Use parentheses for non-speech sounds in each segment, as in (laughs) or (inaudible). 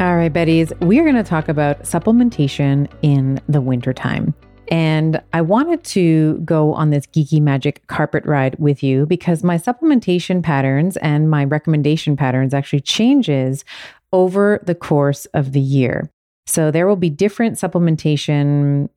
All right, Betties, we are going to talk about supplementation in the wintertime. And I wanted to go on this geeky magic carpet ride with you because my supplementation patterns and my recommendation patterns actually changes over the course of the year. So there will be different supplementation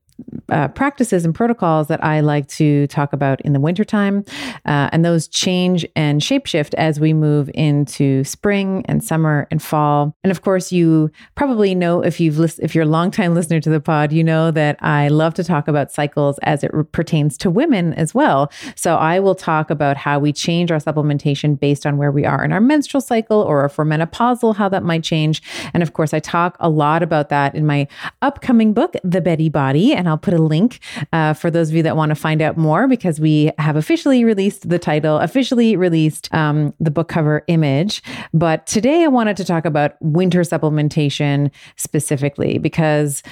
uh, practices and protocols that I like to talk about in the wintertime. Uh, and those change and shapeshift as we move into spring and summer and fall. And of course, you probably know if you've lis- if you're a longtime (laughs) listener to the pod, you know that I love to talk about cycles as it re- pertains to women as well. So I will talk about how we change our supplementation based on where we are in our menstrual cycle or if we're menopausal, how that might change. And of course, I talk a lot about that in my upcoming book, The Betty Body. And I'll put a link uh, for those of you that want to find out more because we have officially released the title, officially released um, the book cover image. But today I wanted to talk about winter supplementation specifically because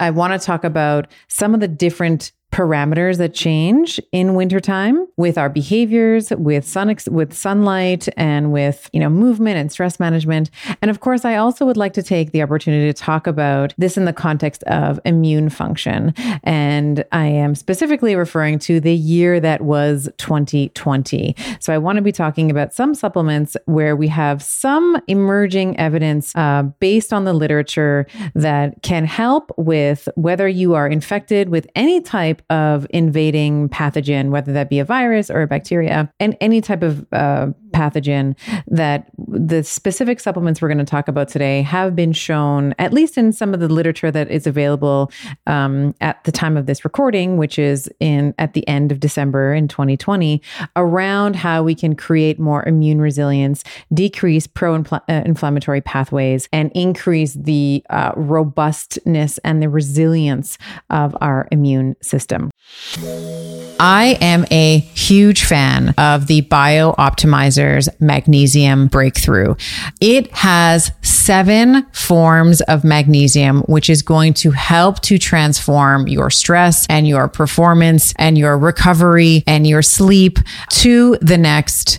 I want to talk about some of the different parameters that change in wintertime with our behaviors, with sun ex- with sunlight and with, you know, movement and stress management. And of course, I also would like to take the opportunity to talk about this in the context of immune function. And I am specifically referring to the year that was 2020. So I want to be talking about some supplements where we have some emerging evidence uh, based on the literature that can help with whether you are infected with any type of invading pathogen, whether that be a virus or a bacteria, and any type of uh, pathogen that the specific supplements we're going to talk about today have been shown, at least in some of the literature that is available um, at the time of this recording, which is in at the end of December in 2020, around how we can create more immune resilience, decrease pro-inflammatory uh, pathways, and increase the uh, robustness and the resilience of our immune system. I am a huge fan of the BiOptimizers Magnesium Breakthrough. It has seven forms of magnesium, which is going to help to transform your stress and your performance and your recovery and your sleep to the next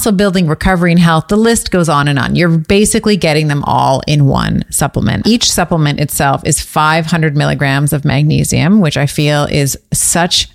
building, recovery, and health. The list goes on and on. You're basically getting them all in one supplement. Each supplement itself is 500 milligrams of magnesium, which I feel is such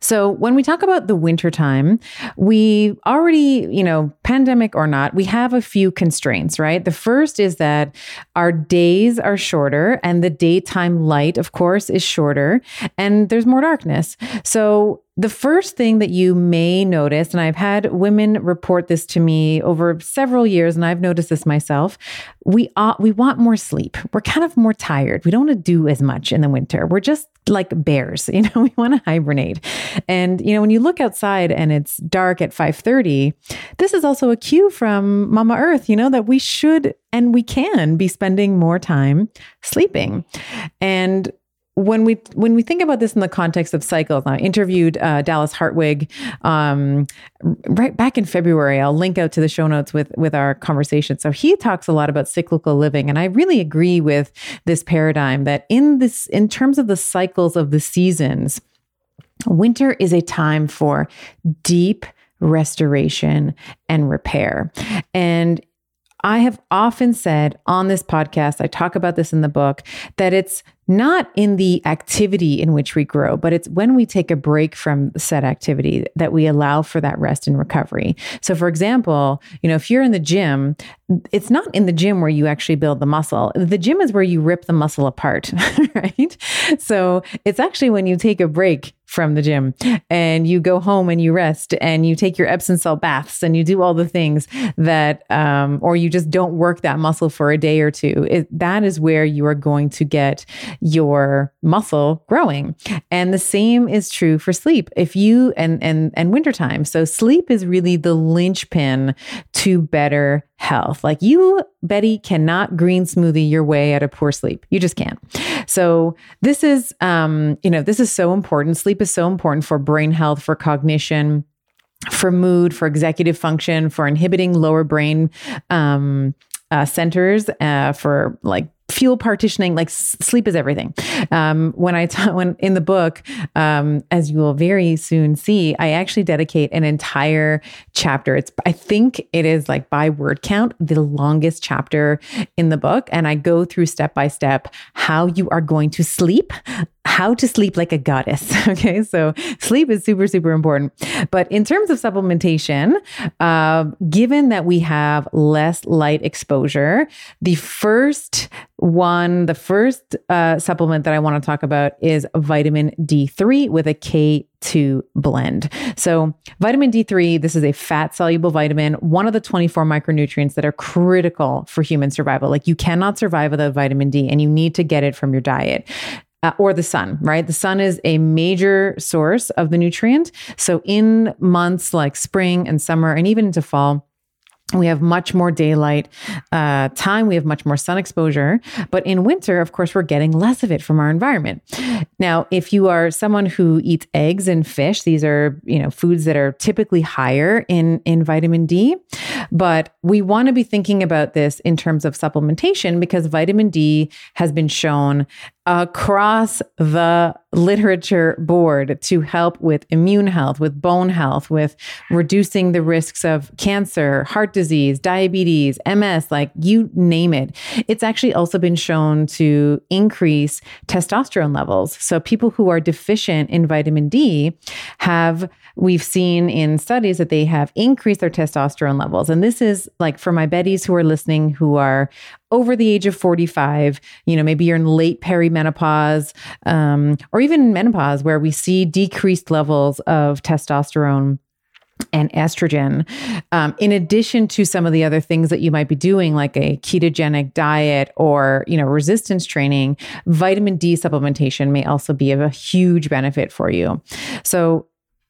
So when we talk about the wintertime, we already, you know, pandemic or not, we have a few constraints, right? The first is that our days are shorter and the daytime light, of course, is shorter and there's more darkness. So the first thing that you may notice, and I've had women report this to me over several years, and I've noticed this myself, we uh, we want more sleep. We're kind of more tired. We don't want to do as much in the winter. We're just like bears, (laughs) you know. We want to hibernate, and you know when you look outside and it's dark at five thirty, this is also a cue from Mama Earth, you know, that we should and we can be spending more time sleeping, and when we when we think about this in the context of cycles, I interviewed uh, Dallas Hartwig um, right back in February. I'll link out to the show notes with with our conversation. So he talks a lot about cyclical living, and I really agree with this paradigm that in this in terms of the cycles of the seasons, winter is a time for deep restoration and repair. And I have often said on this podcast, I talk about this in the book, that it's not in the activity in which we grow, but it's when we take a break from said activity that we allow for that rest and recovery. So, for example, you know, if you're in the gym, it's not in the gym where you actually build the muscle. The gym is where you rip the muscle apart, (laughs) right? So, it's actually when you take a break from the gym and you go home and you rest and you take your Epsom salt baths and you do all the things that, um, or you just don't work that muscle for a day or two. It, that is where you are going to get your muscle growing. And the same is true for sleep. If you and and and wintertime. So sleep is really the linchpin to better health. Like you, Betty, cannot green smoothie your way out of poor sleep. You just can't. So this is um, you know, this is so important. Sleep is so important for brain health, for cognition for mood, for executive function, for inhibiting lower brain um, uh, centers, uh, for like fuel partitioning like sleep is everything. Um, when i t- (laughs) when in the book um, as you will very soon see i actually dedicate an entire chapter. It's i think it is like by word count the longest chapter in the book and i go through step by step how you are going to sleep how to sleep like a goddess. (laughs) Okay. So sleep is super, super important. But in terms of supplementation, uh, given that we have less light exposure, the first one, the first uh, supplement that I want to talk about is vitamin D3 with a K2 blend. So, vitamin D3, this is a fat soluble vitamin, one of the 24 micronutrients that are critical for human survival. Like, you cannot survive without vitamin D, and you need to get it from your diet uh, or the sun, right? The sun is a major source of the nutrient. So in months like spring and summer and even into fall, we have much more daylight uh, time. We have much more sun exposure. But in winter, of course, we're getting less of it from our environment. Now, if you are someone who eats eggs and fish, these are you know foods that are typically higher in in vitamin D. But we want to be thinking about this in terms of supplementation because vitamin D has been shown across the literature board to help with immune health, with bone health, with reducing the risks of cancer, heart disease, diabetes, MS, like you name it. It's actually also been shown to increase testosterone levels levels. So people who are deficient in vitamin D have we've seen in studies that they have increased their testosterone levels. And this is like for my Betties who are listening who are over the age of 45, you know, maybe you're in late perimenopause um, or even menopause where we see decreased levels of testosterone and estrogen, um, in addition to some of the other things that you might be doing, like a ketogenic diet or you know resistance training, vitamin D supplementation may also be of a huge benefit for you. So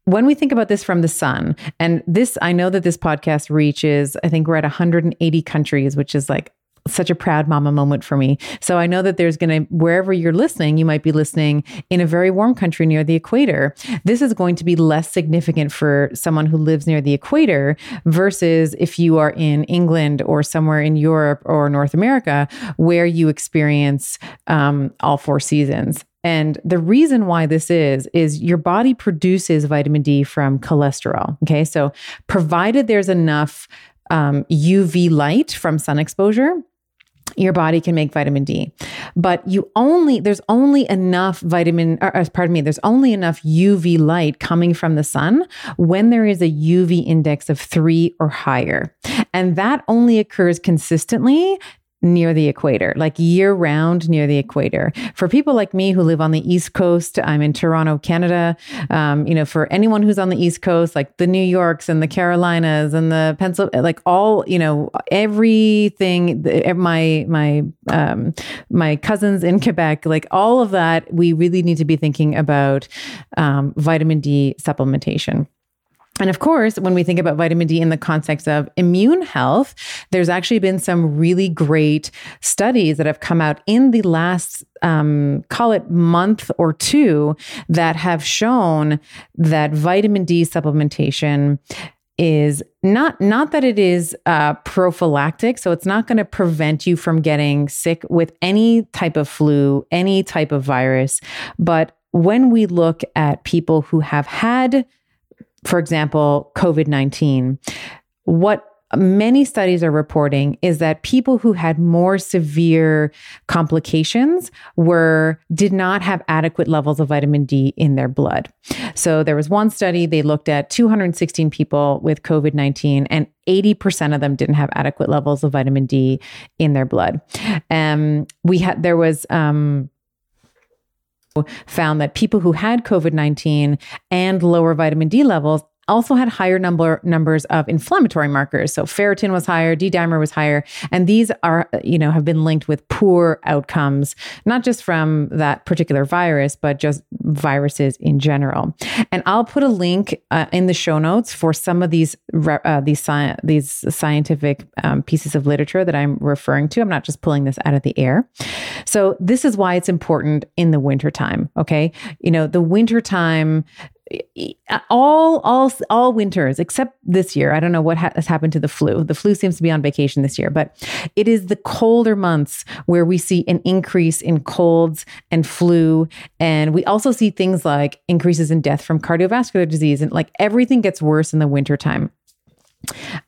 when we think about this from the sun, and this, I know that this podcast reaches, I think we're at 180 countries, which is like such a proud mama moment for me. So I know that there's going to, wherever you're listening, you might be listening in a very warm country near the equator. This is going to be less significant for someone who lives near the equator versus if you are in England or somewhere in Europe or North America where you experience um, all four seasons. And the reason why this is, is your body produces vitamin D from cholesterol. Okay. So, provided there's enough um, UV light from sun exposure, your body can make vitamin D. But you only, there's only enough vitamin, or, uh, pardon me, there's only enough UV light coming from the sun when there is a UV index of three or higher. And that only occurs consistently near the equator, like year round near the equator. For people like me who live on the East Coast, I'm in Toronto, Canada. Um, you know, for anyone who's on the East Coast, like the New Yorks and the Carolinas and the Pennsylvania, like all, you know, everything, my, my, um, my cousins in Quebec, like all of that, we really need to be thinking about um, vitamin D supplementation. And of course, when we think about vitamin D in the context of immune health, there's actually been some really great studies that have come out in the last, um, call it month or two, that have shown that vitamin D supplementation is not not that it is uh, prophylactic so it's not going to prevent you from getting sick with any type of flu any type of virus. But when we look at people who have had for example, COVID 19, what many studies are reporting is that people who had more severe complications were did not have adequate levels of vitamin D in their blood. So there was one study they looked at 216 people with COVID-19 and 80% of them didn't have adequate levels of vitamin D in their blood. Um, we had there was um, found that people who had COVID 19 and lower vitamin D levels also had higher number numbers of inflammatory markers. So ferritin was higher, D dimer was higher, and these are you know have been linked with poor outcomes, not just from that particular virus, but just viruses in general. And I'll put a link uh, in the show notes for some of these uh, these sci- these scientific um, pieces of literature that I'm referring to. I'm not just pulling this out of the air. So this is why it's important in the wintertime. Okay, you know the wintertime all all all winters except this year i don't know what ha- has happened to the flu. The flu seems to be on vacation this year but it is the colder months where we see an increase in colds and flu. And we also see things like increases in death from cardiovascular disease. And like everything gets worse in the wintertime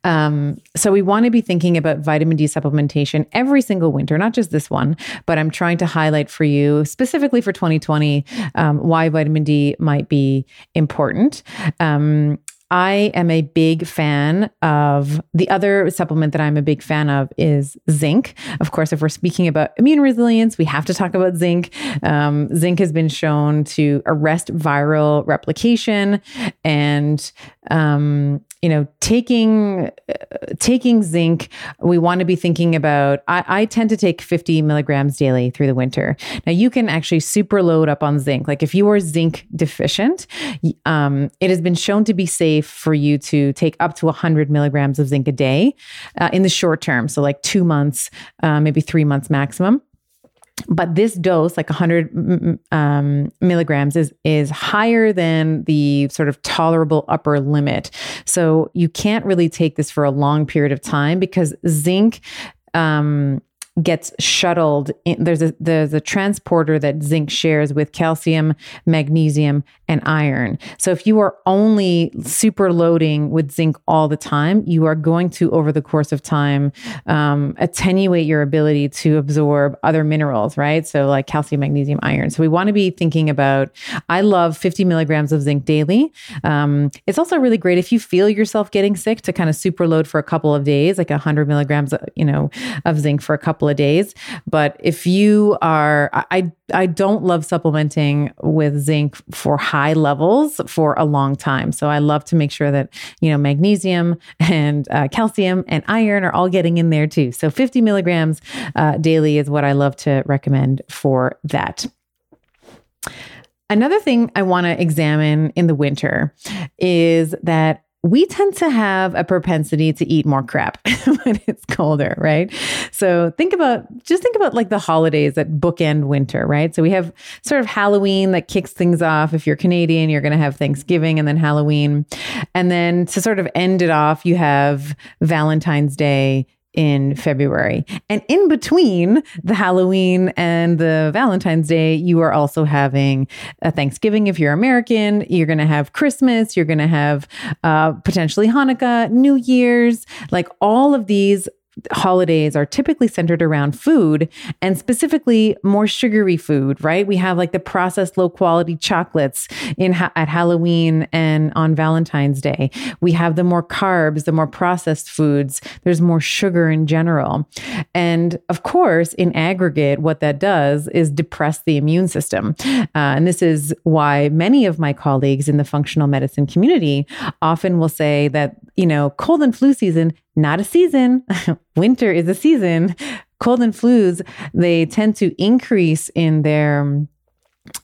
um, so we want to be thinking about vitamin D supplementation every single winter, not just this one, but I'm trying to highlight for you specifically for 2020 um, why vitamin D might be important. Um, I am a big fan of the other supplement that I'm a big fan of is zinc. Of course, if we're speaking about immune resilience, we have to talk about zinc. Um, zinc has been shown to arrest viral replication and um, you know taking uh, taking zinc we want to be thinking about I, I, tend to take 50 milligrams daily through the winter now you can actually super load up on zinc like if you are zinc deficient um, it has been shown to be safe for you to take up to 100 milligrams of zinc a day uh, in the short term. So like two months uh, maybe three months maximum. But this dose like 100 um, milligrams is is higher than the sort of tolerable upper limit. So you can't really take this for a long period of time because zinc um, gets shuttled. In, there's a there's a transporter that zinc shares with calcium, magnesium, and iron. So if you are only super loading with zinc all the time, you are going to over the course of time um, attenuate your ability to absorb other minerals, right? So like calcium, magnesium, iron. So we want to be thinking about. I love 50 milligrams of zinc daily. Um, it's also really great if you feel yourself getting sick to kind of super load for a couple of days, like 100 milligrams, you know, of zinc for a couple of days. But if you are, I I don't love supplementing with zinc for high levels for a long time. So I love to make sure that you know magnesium and uh, calcium and iron are all getting in there too. So 50 milligrams uh, daily is what I love to recommend for that. Another thing I want to examine in the winter is that we tend to have a propensity to eat more crap (laughs) when it's colder, right? So think about just think about like the holidays that bookend winter, right? So we have sort of Halloween that kicks things off. If you're Canadian, you're going to have Thanksgiving and then Halloween. And then to sort of end it off, you have Valentine's Day in February. And in between the Halloween and the Valentine's Day, you are also having a Thanksgiving if you're American. You're going to have Christmas. You're going to have uh, potentially Hanukkah, New Year's. Like all of these holidays are typically centered around food and specifically more sugary food, right? We have like the processed low quality chocolates in ha- at Halloween and on Valentine's Day. We have the more carbs, the more processed foods. There's more sugar in general. And of course, in aggregate, what that does is depress the immune system. Uh, and this is why many of my colleagues in the functional medicine community often will say that, you know, cold and flu season not a season. (laughs) Winter is a season. Cold and flus, they tend to increase in their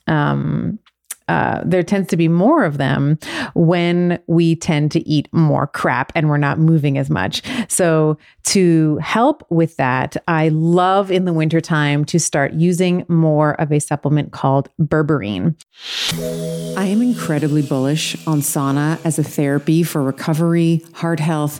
um, uh, there tends to be more of them when we tend to eat more crap and we're not moving as much. So, to help with that, I love in the wintertime to start using more of a supplement called berberine. I am incredibly bullish on sauna as a therapy for recovery, heart health,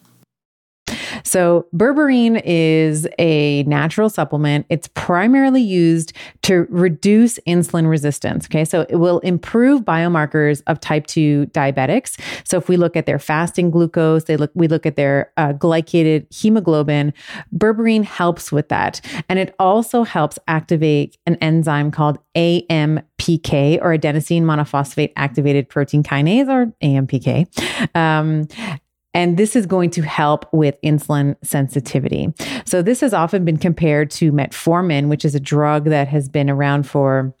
So, berberine is a natural supplement. It's primarily used to reduce insulin resistance. Okay. So, it will improve biomarkers of type 2 diabetics. So, if we look at their fasting glucose, they look, we look at their uh, glycated hemoglobin, berberine helps with that. And it also helps activate an enzyme called AMPK or adenosine monophosphate activated protein kinase or AMPK. Um, and this is going to help with insulin sensitivity. So, this has often been compared to metformin, which is a drug that has been around for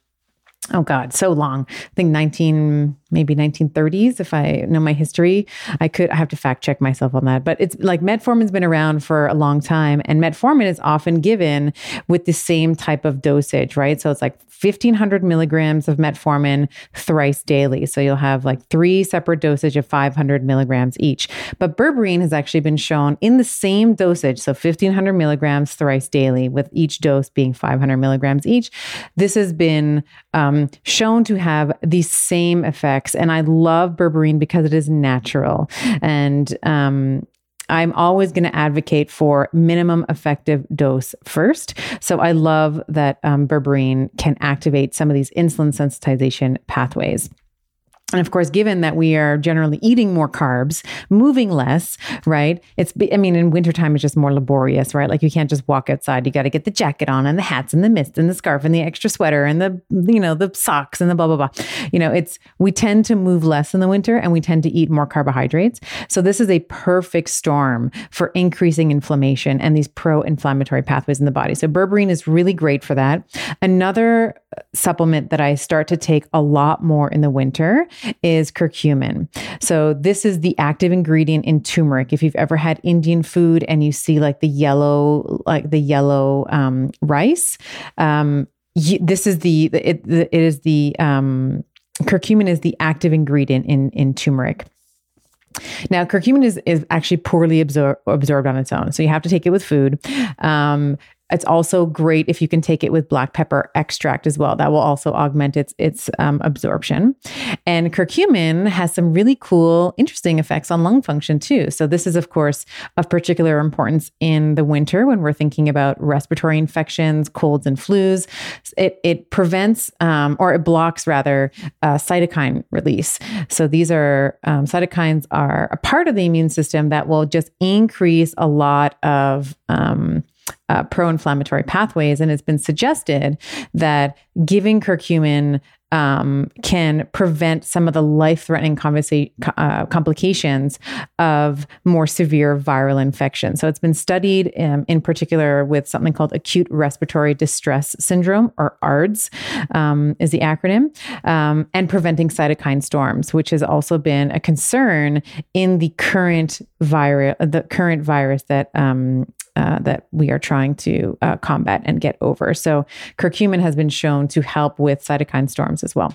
oh god so long i think 19 maybe 1930s if i know my history i could i have to fact check myself on that but it's like metformin's been around for a long time and metformin is often given with the same type of dosage right so it's like 1500 milligrams of metformin thrice daily. So you'll have like three separate dosage of 500 milligrams each. But berberine has actually been shown in the same dosage. So 1500 milligrams thrice daily with each dose being 500 milligrams each. This has been um, shown to have the same And I love berberine because it is natural. And um, I'm always going to advocate for minimum effective dose first. So I love that um, berberine can activate some of these insulin sensitization pathways. And of course, given that we are generally eating more carbs, moving less, right? It's, I mean, in wintertime, it's just more laborious, right? Like you can't just walk outside. You got to get the jacket on and the hats and the mist and the scarf and the extra sweater and the, you know, the socks and the blah, blah, blah. You know, it's, we tend to move less in the winter and we tend to eat more carbohydrates. So this is a perfect storm for increasing inflammation and these pro inflammatory pathways in the body. So berberine is really great for that. Another uh, supplement that I start to take a lot more in the winter is curcumin. So this is the active ingredient in turmeric. If you've ever had Indian food and you see like the yellow, like the yellow um, rice, um, this is the it, it is the um, curcumin is the active ingredient in in turmeric. Now, curcumin is, is actually poorly absor- absorbed on its own. So you have to take it with food. Um, it's also great if you can take it with black pepper extract as well. That will also augment its its um, absorption. And curcumin has some really cool, interesting effects on lung function too. So this is, of course, of particular importance in the winter when we're thinking about respiratory infections, colds, and flus. It it prevents um, or it blocks rather uh, cytokine release. So these are um, cytokines are a part of the immune system that will just increase a lot of um, uh, pro inflammatory pathways. And it's been suggested that giving curcumin um, can prevent some of the life threatening conversa- uh, complications of more severe viral infection. So it's been studied um, in particular with something called acute respiratory distress syndrome, or ARDS um, is the acronym, um, and preventing cytokine storms, which has also been a concern in the current virus, the current virus that um, uh, that we are trying to uh, combat and get over. So, curcumin has been shown to help with cytokine storms as well.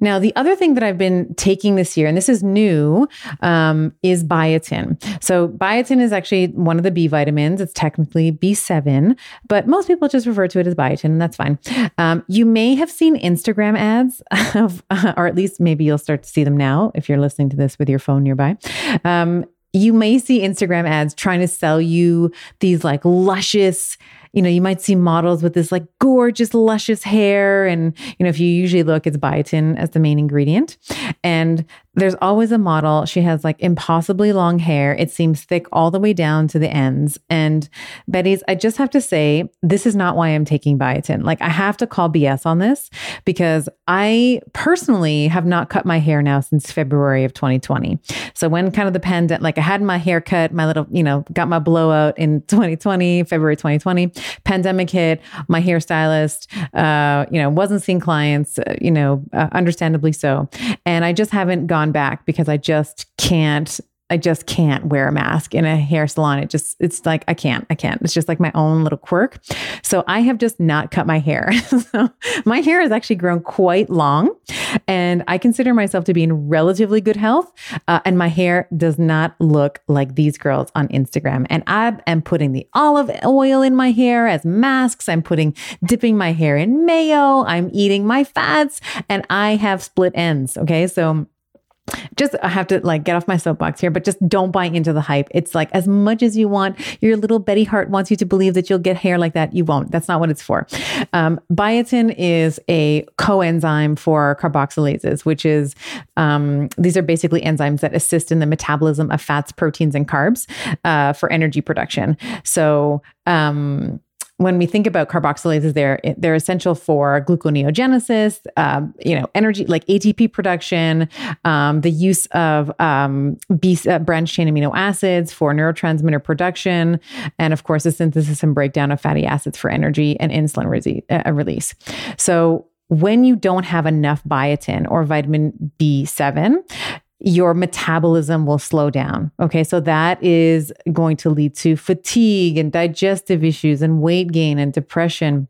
Now, the other thing that I've been taking this year, and this is new, um, is biotin. So, biotin is actually one of the B vitamins. It's technically B7, but most people just refer to it as biotin, and that's fine. Um, you may have seen Instagram ads, of, (laughs) or at least maybe you'll start to see them now if you're listening to this with your phone nearby. Um, you may see Instagram ads trying to sell you these like luscious you know, you might see models with this like gorgeous, luscious hair. And, you know, if you usually look, it's biotin as the main ingredient. And there's always a model. She has like impossibly long hair. It seems thick all the way down to the ends. And Betty's, I just have to say, this is not why I'm taking biotin. Like, I have to call BS on this because I personally have not cut my hair now since February of 2020. So, when kind of the pandemic, like I had my hair cut, my little, you know, got my blowout in (laughs) 2020, February 2020 pandemic hit, my hairstylist, uh, you know, wasn't seeing clients, uh, you know, uh, understandably so. And I just haven't gone back because I just can't I just can't wear a mask in a hair salon. It just, it's like, I can't, I can't. It's just like my own little quirk. So I have just not cut my hair. (laughs) so my hair has actually grown quite long and I consider myself to be in relatively good health. Uh, and my hair does not look like these girls on Instagram. And I am putting the olive oil in my hair as masks. I'm putting, dipping my hair in mayo. I'm eating my fats and I have split ends. Okay. So, just I have to like get off my soapbox here, but just don't buy into the hype. It's like as much as you want, your little Betty heart wants you to believe that you'll get hair like that. You won't. That's not what it's for. Um, biotin is a coenzyme for carboxylases, which is um, these are basically enzymes that assist in the metabolism of fats, proteins, and carbs uh, for energy production. So um, when we think about carboxylases, they're they're essential for gluconeogenesis, um, you know, energy like ATP production, um, the use of um, B, uh, branch chain amino acids for neurotransmitter production, and of course, the synthesis and breakdown of fatty acids for energy and insulin re- uh, release. So when you don't have enough biotin or vitamin B7, your metabolism will slow down. Okay. So that is going to lead to fatigue and digestive issues and weight gain and depression.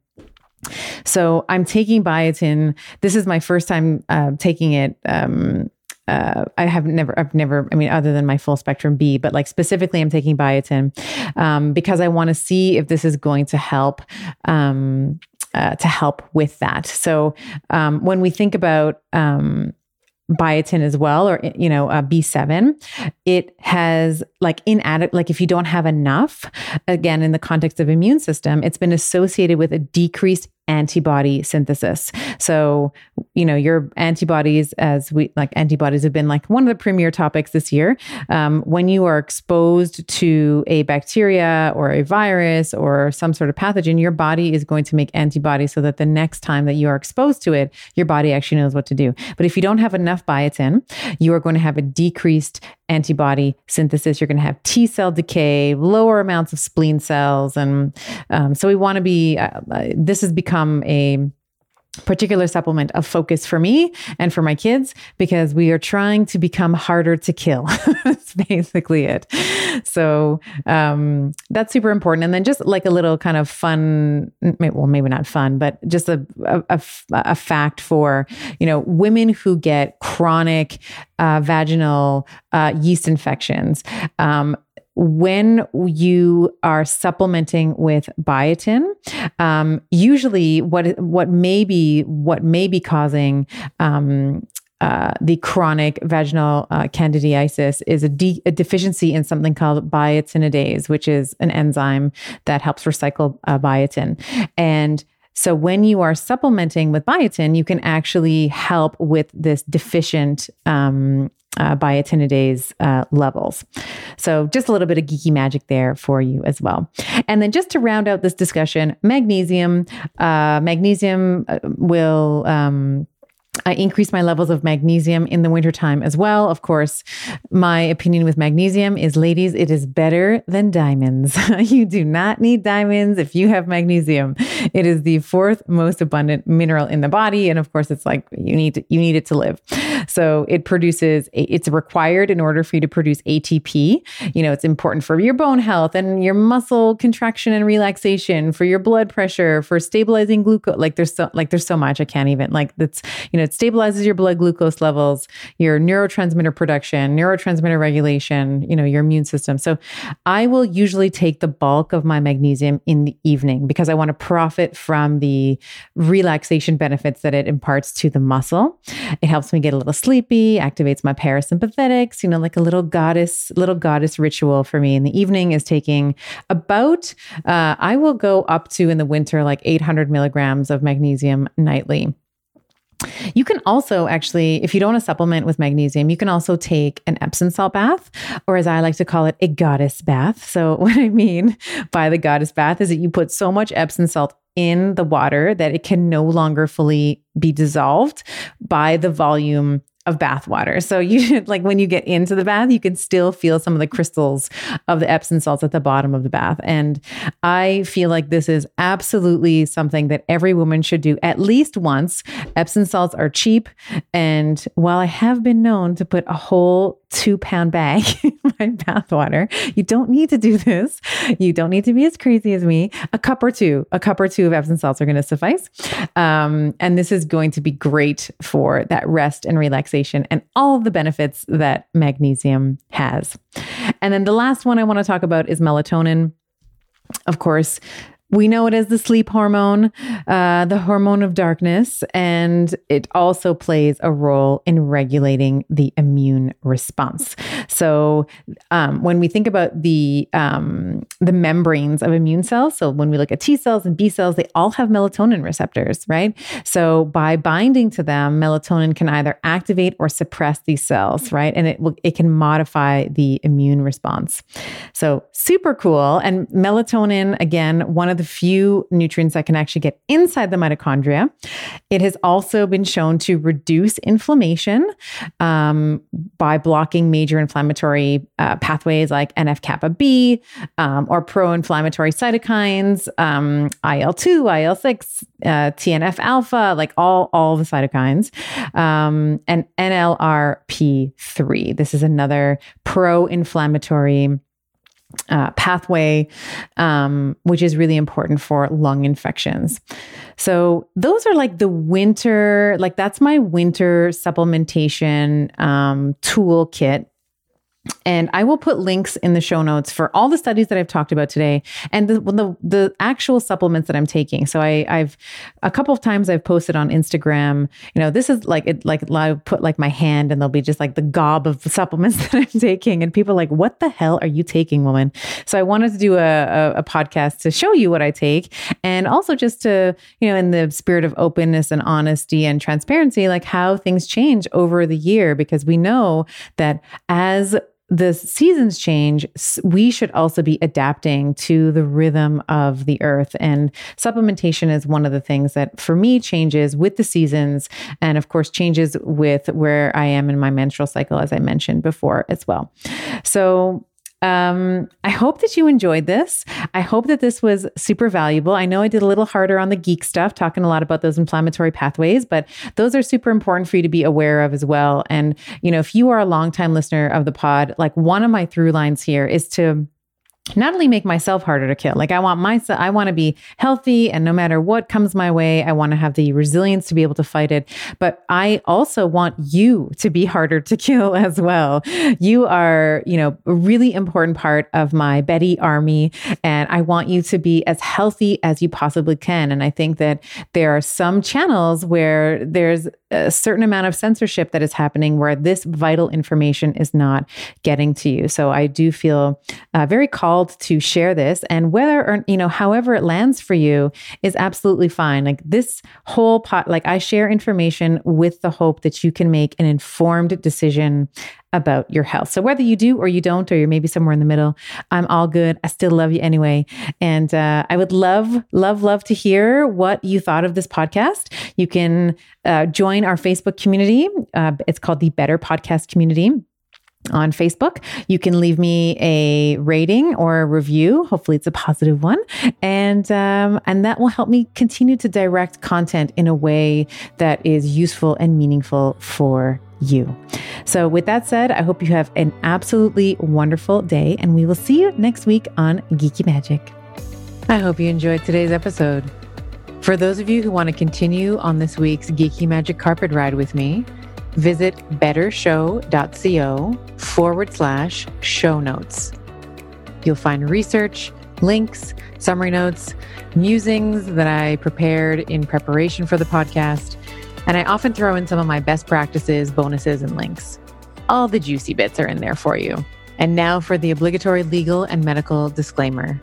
So I'm taking biotin. This is my first time uh, taking it. Um, uh, I have never, I've never, I mean, other than my full spectrum B, but like specifically, I'm taking biotin um, because I want to see if this is going to help. Um, uh, to help with that. So um, when we think about um, biotin as well or you know uh, b7 it has like inadequate like if you don't have enough again in the context of immune system it's been associated with a decreased antibody synthesis. So, you know, your antibodies, as we like antibodies, have been like one of the premier topics this year. Um, when you are exposed to a bacteria or a virus or some sort of pathogen, your body is going to make antibodies so that the next time that you are exposed to it, your body actually knows what to do. But if you don't have enough biotin, you are going to have a decreased antibody synthesis. You're going to have T cell decay, lower amounts of spleen cells. And um, so we want to be, uh, uh, this has become a particular supplement of focus for me and for my kids because we are trying to become harder to kill. (laughs) that's basically it. So um, that's super important. And then just like a little kind of fun, well, maybe not fun, but just a, a, a fact for, you know, women who get chronic uh, vaginal uh, yeast infections. Um, when you are supplementing with biotin, um, usually what what may be what may be causing um, uh, the chronic vaginal uh, candidiasis is a, de- a, deficiency in something called biotinidase, which is an enzyme that helps recycle uh, biotin. And so when you are supplementing with biotin, you can actually help with this deficient um, uh, biotinidase uh, levels. So, just a little bit of geeky magic there for you as well. And then, just to round out this discussion, magnesium. Uh, magnesium uh, will um, I increase my levels of magnesium in the wintertime as well. Of course, my opinion with magnesium is ladies, it is better than diamonds. (laughs) you do not need diamonds if you have magnesium. It is the fourth most abundant mineral in the body. And of course, it's like you need to, you need it to live. So it produces, it's required in order for you to produce ATP. You know, it's important for your bone health and your muscle contraction and relaxation, for your blood pressure, for stabilizing glucose. Like there's so, like there's so much I can't even, like that's, you know, stabilizes your blood glucose levels, your neurotransmitter production, neurotransmitter regulation, you know, your immune system. So I will usually take the bulk of my magnesium in the evening because I want to profit from the relaxation benefits that it imparts to the muscle. It helps me get a little sleepy, activates my parasympathetics, you know, like a little goddess, little goddess ritual for me in the evening is taking about, uh, I will go up to in the winter like 800 milligrams of magnesium nightly. You can also actually, if you don't want to supplement with magnesium, you can also take an Epsom salt bath, or as I like to call it, a goddess bath. So, (laughs) what I mean by the goddess bath is that you put so much Epsom salt in the water that it can no longer fully be dissolved by the volume of bath water. So you (laughs) like when you get into the bath, you can still feel some of the crystals of the Epsom salts at the bottom of the bath. And I feel like this is absolutely something that every woman should do at least once. Epsom salts are cheap. And while I have been known to put a whole two pound bag (laughs) in my bath water, you don't need to do this. You don't need to be as crazy as me. A cup or two, a cup or two of Epsom salts are going to suffice. Um, and this is going to be great for that rest and relaxation and all the benefits that magnesium has. And then the last one I want to talk about is melatonin. Of course, we know it as the sleep hormone, uh, the hormone of darkness, and it also plays a role in regulating the immune response. So, um, when we think about the um, the membranes of immune cells, so when we look at T cells and B cells, they all have melatonin receptors, right? So, by binding to them, melatonin can either activate or suppress these cells, right? And it will it can modify the immune response. So, super cool. And melatonin, again, one of the the few nutrients that can actually get inside the mitochondria. It has also been shown to reduce inflammation um, by blocking major inflammatory uh, pathways like NF kappa B um, or pro inflammatory cytokines, um, IL 2, IL 6, uh, TNF alpha, like all, all the cytokines, um, and NLRP3. This is another pro inflammatory uh, pathway, um, which is really important for lung infections. So those are like the winter, like that's my winter supplementation um, toolkit And I will put links in the show notes for all the studies that I've talked about today and the the, the actual supplements that I'm taking. So I, I've a couple of times I've posted on Instagram. You know, this is like it like I put like my hand and there'll be just like the gob of the (laughs) supplements that I'm taking, and people like, "What the hell are you taking, woman?" So I wanted to do a, a, a podcast to show you what I take, and also just to you know, in the spirit of openness and honesty and transparency, like how things change over the year, because we know that as the seasons change, we should also be adapting to the rhythm of the earth. And supplementation is one of the things that for me changes with the seasons. And of course, changes with where I am in my menstrual cycle, as I mentioned before as well. So, um, I hope that you enjoyed this. I hope that this was super valuable. I know I did a little harder on the geek stuff, talking a lot about those inflammatory pathways, but those are super important for you to be aware of as well. And, you know, if you are a longtime listener of the pod, like one of my through lines here is to not only make myself harder to kill like i want myself i want to be healthy and no matter what comes my way i want to have the resilience to be able to fight it. But i also want you to be harder to (laughs) kill as well. You are you know a really important part of my betty army and i want you to be as healthy as you possibly can. And i think that there are some channels where there's a certain amount of censorship that is happening where this vital information is not getting to you. So i do feel uh, very called to share this and whether or you know however it lands for you is absolutely fine. Like this whole pot like i share information with the hope that you can make an informed decision about your health. So whether you do or you don't, or you're maybe somewhere in the middle, I'm all good. I still love you anyway. And uh, I would love, love, love to hear what you thought of this podcast. You can uh, join our Facebook community. Uh, it's called the Better Podcast Community on Facebook. You can leave me a rating or a review. Hopefully, it's a positive one, and um, and that will help me continue to direct content in a way that is useful and meaningful for you. So, with that said, I hope you have an absolutely wonderful day, and we will see you next week on Geeky Magic. I hope you enjoyed today's episode. For those of you who want to continue on this week's Geeky Magic carpet ride with me, visit bettershow.co forward slash show notes. You'll find research, links, summary notes, musings that I prepared in preparation for the podcast, and I often throw in some of my best practices, bonuses, and links. All the juicy bits are in there for you. And now for the obligatory legal and medical disclaimer.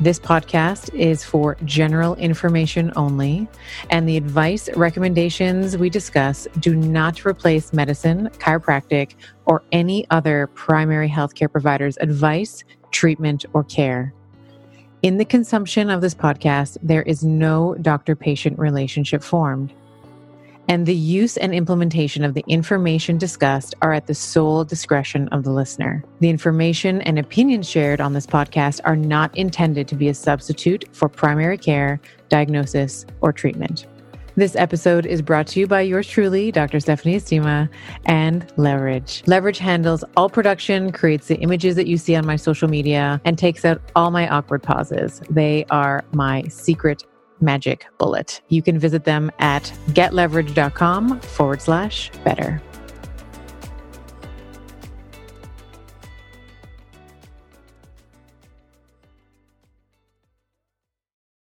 This podcast is for general information only, and the advice recommendations we discuss do not replace medicine, chiropractic, or any other primary healthcare provider's advice, treatment, or care. In the consumption of this podcast, there is no doctor patient relationship formed and the use and implementation of the information discussed are at the sole discretion of the listener. The information and opinions shared on this podcast are not intended to be a substitute for primary care, diagnosis, or treatment. This episode is brought to you by yours truly, Dr. Stephanie Estima, and Leverage. Leverage handles all production, creates the images that you see on my social media, and takes out all my awkward pauses. They are my secret magic bullet. You can visit them at getleverage.com forward slash better.